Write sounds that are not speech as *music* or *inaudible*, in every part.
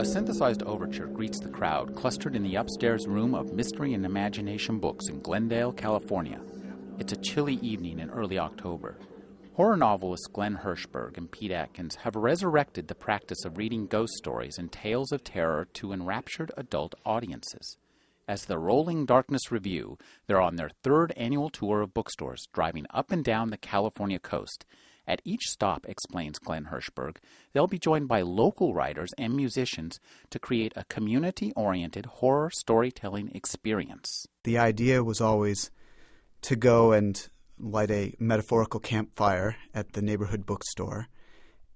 A synthesized overture greets the crowd clustered in the upstairs room of Mystery and Imagination Books in Glendale, California. It's a chilly evening in early October. Horror novelists Glen Hirshberg and Pete Atkins have resurrected the practice of reading ghost stories and tales of terror to enraptured adult audiences. As the Rolling Darkness Revue, they're on their third annual tour of bookstores, driving up and down the California coast. At each stop, explains Glen Hirshberg, they'll be joined by local writers and musicians to create a community oriented horror storytelling experience. The idea was always to go and light a metaphorical campfire at the neighborhood bookstore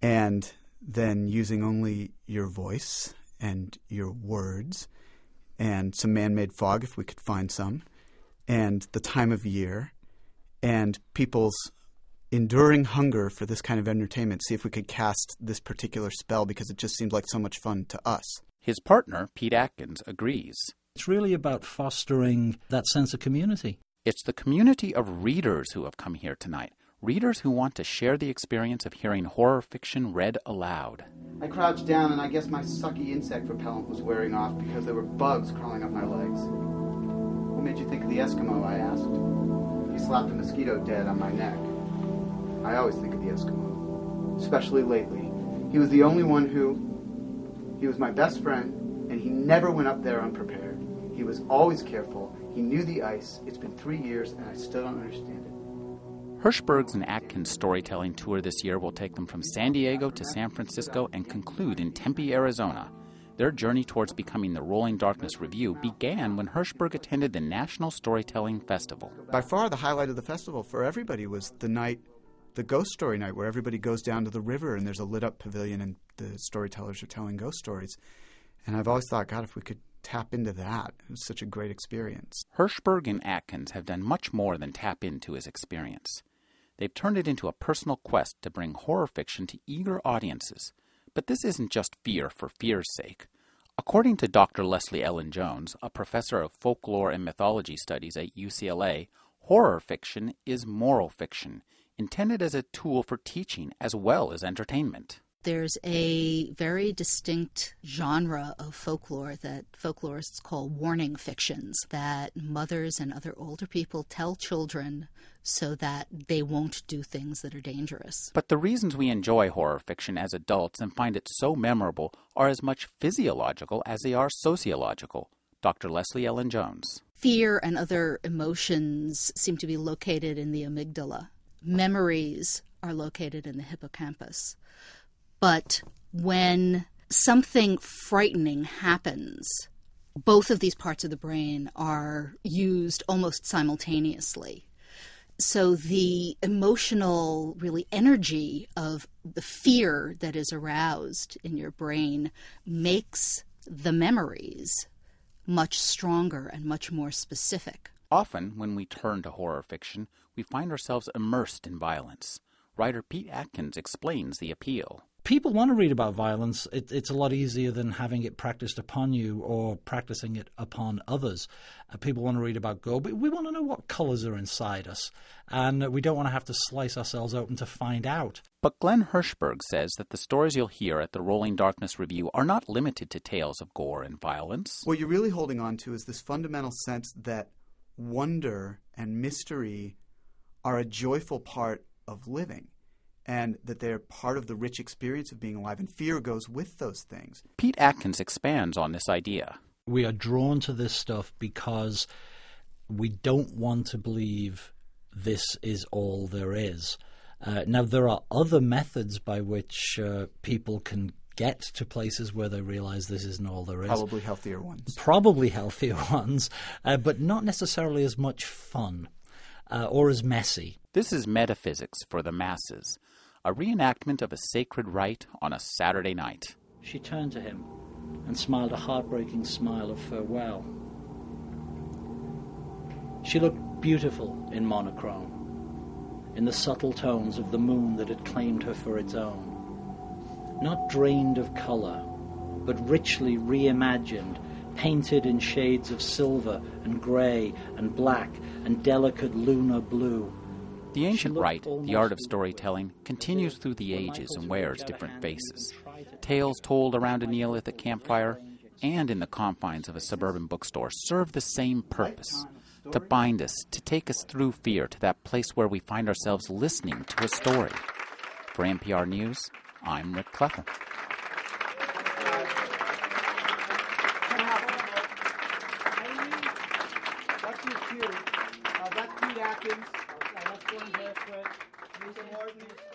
and then using only your voice and your words and some man made fog if we could find some, and the time of year, and people's enduring hunger for this kind of entertainment, see if we could cast this particular spell because it just seemed like so much fun to us. His partner, Pete Atkins, agrees. It's really about fostering that sense of community. It's the community of readers who have come here tonight. Readers who want to share the experience of hearing horror fiction read aloud. I crouched down and I guess my sucky insect repellent was wearing off because there were bugs crawling up my legs. What made you think of the Eskimo? I asked. He slapped a mosquito dead on my neck. I always think of the Eskimo, especially lately. He was the only one who. He was my best friend, and he never went up there unprepared. He was always careful. He knew the ice. It's been three years, and I still don't understand it. Hirshberg's and Atkins storytelling tour this year will take them from San Diego to San Francisco and conclude in Tempe, Arizona. Their journey towards becoming the Rolling Darkness Revue began when Hirshberg attended the National Storytelling Festival. By far, the highlight of the festival for everybody was the night, the ghost story night, where everybody goes down to the river and there's a lit up pavilion and the storytellers are telling ghost stories. And I've always thought, God, if we could tap into that, it was such a great experience. Hirshberg and Atkins have done much more than tap into his experience. They've turned it into a personal quest to bring horror fiction to eager audiences. But this isn't just fear for fear's sake. According to Dr. Leslie Ellen Jones, a professor of folklore and mythology studies at UCLA, horror fiction is moral fiction, intended as a tool for teaching as well as entertainment. There's a very distinct genre of folklore that folklorists call warning fictions that mothers and other older people tell children so that they won't do things that are dangerous. But the reasons we enjoy horror fiction as adults and find it so memorable are as much physiological as they are sociological. Dr. Leslie Ellen Jones. Fear and other emotions seem to be located in the amygdala. Memories are located in the hippocampus. But when something frightening happens, both of these parts of the brain are used almost simultaneously. So the emotional, really, energy of the fear that is aroused in your brain makes the memories much stronger and much more specific. Often, when we turn to horror fiction, we find ourselves immersed in violence. Writer Pete Atkins explains the appeal people want to read about violence. It, it's a lot easier than having it practiced upon you or practicing it upon others. Uh, people want to read about gore, but we want to know what colours are inside us, and we don't want to have to slice ourselves open to find out. But Glen Hirshberg says that the stories you'll hear at the Rolling Darkness Revue are not limited to tales of gore and violence. What you're really holding on to is this fundamental sense that wonder and mystery are a joyful part of living and that they're part of the rich experience of being alive, and fear goes with those things. Pete Atkins expands on this idea. We are drawn to this stuff because we don't want to believe this is all there is. Uh, now, there are other methods by which uh, people can get to places where they realize this isn't all there is. Probably healthier ones. Probably healthier *laughs* ones, uh, but not necessarily as much fun uh, or as messy. This is metaphysics for the masses a reenactment of a sacred rite on a Saturday night. She turned to him and smiled a heartbreaking smile of farewell. She looked beautiful in monochrome, in the subtle tones of the moon that had claimed her for its own. Not drained of color, but richly reimagined, painted in shades of silver and gray and black and delicate lunar blue The ancient rite, the art of storytelling, continues through the ages and wears different faces. Tales told around a Neolithic campfire and in the confines of a suburban bookstore serve the same purpose to bind us, to take us through fear to that place where we find ourselves listening to a story. For NPR News, I'm Rick Cleffin. That's your cue. Uh, that's Pete Atkins. Uh, that's Glenn Harris. Lisa Morton.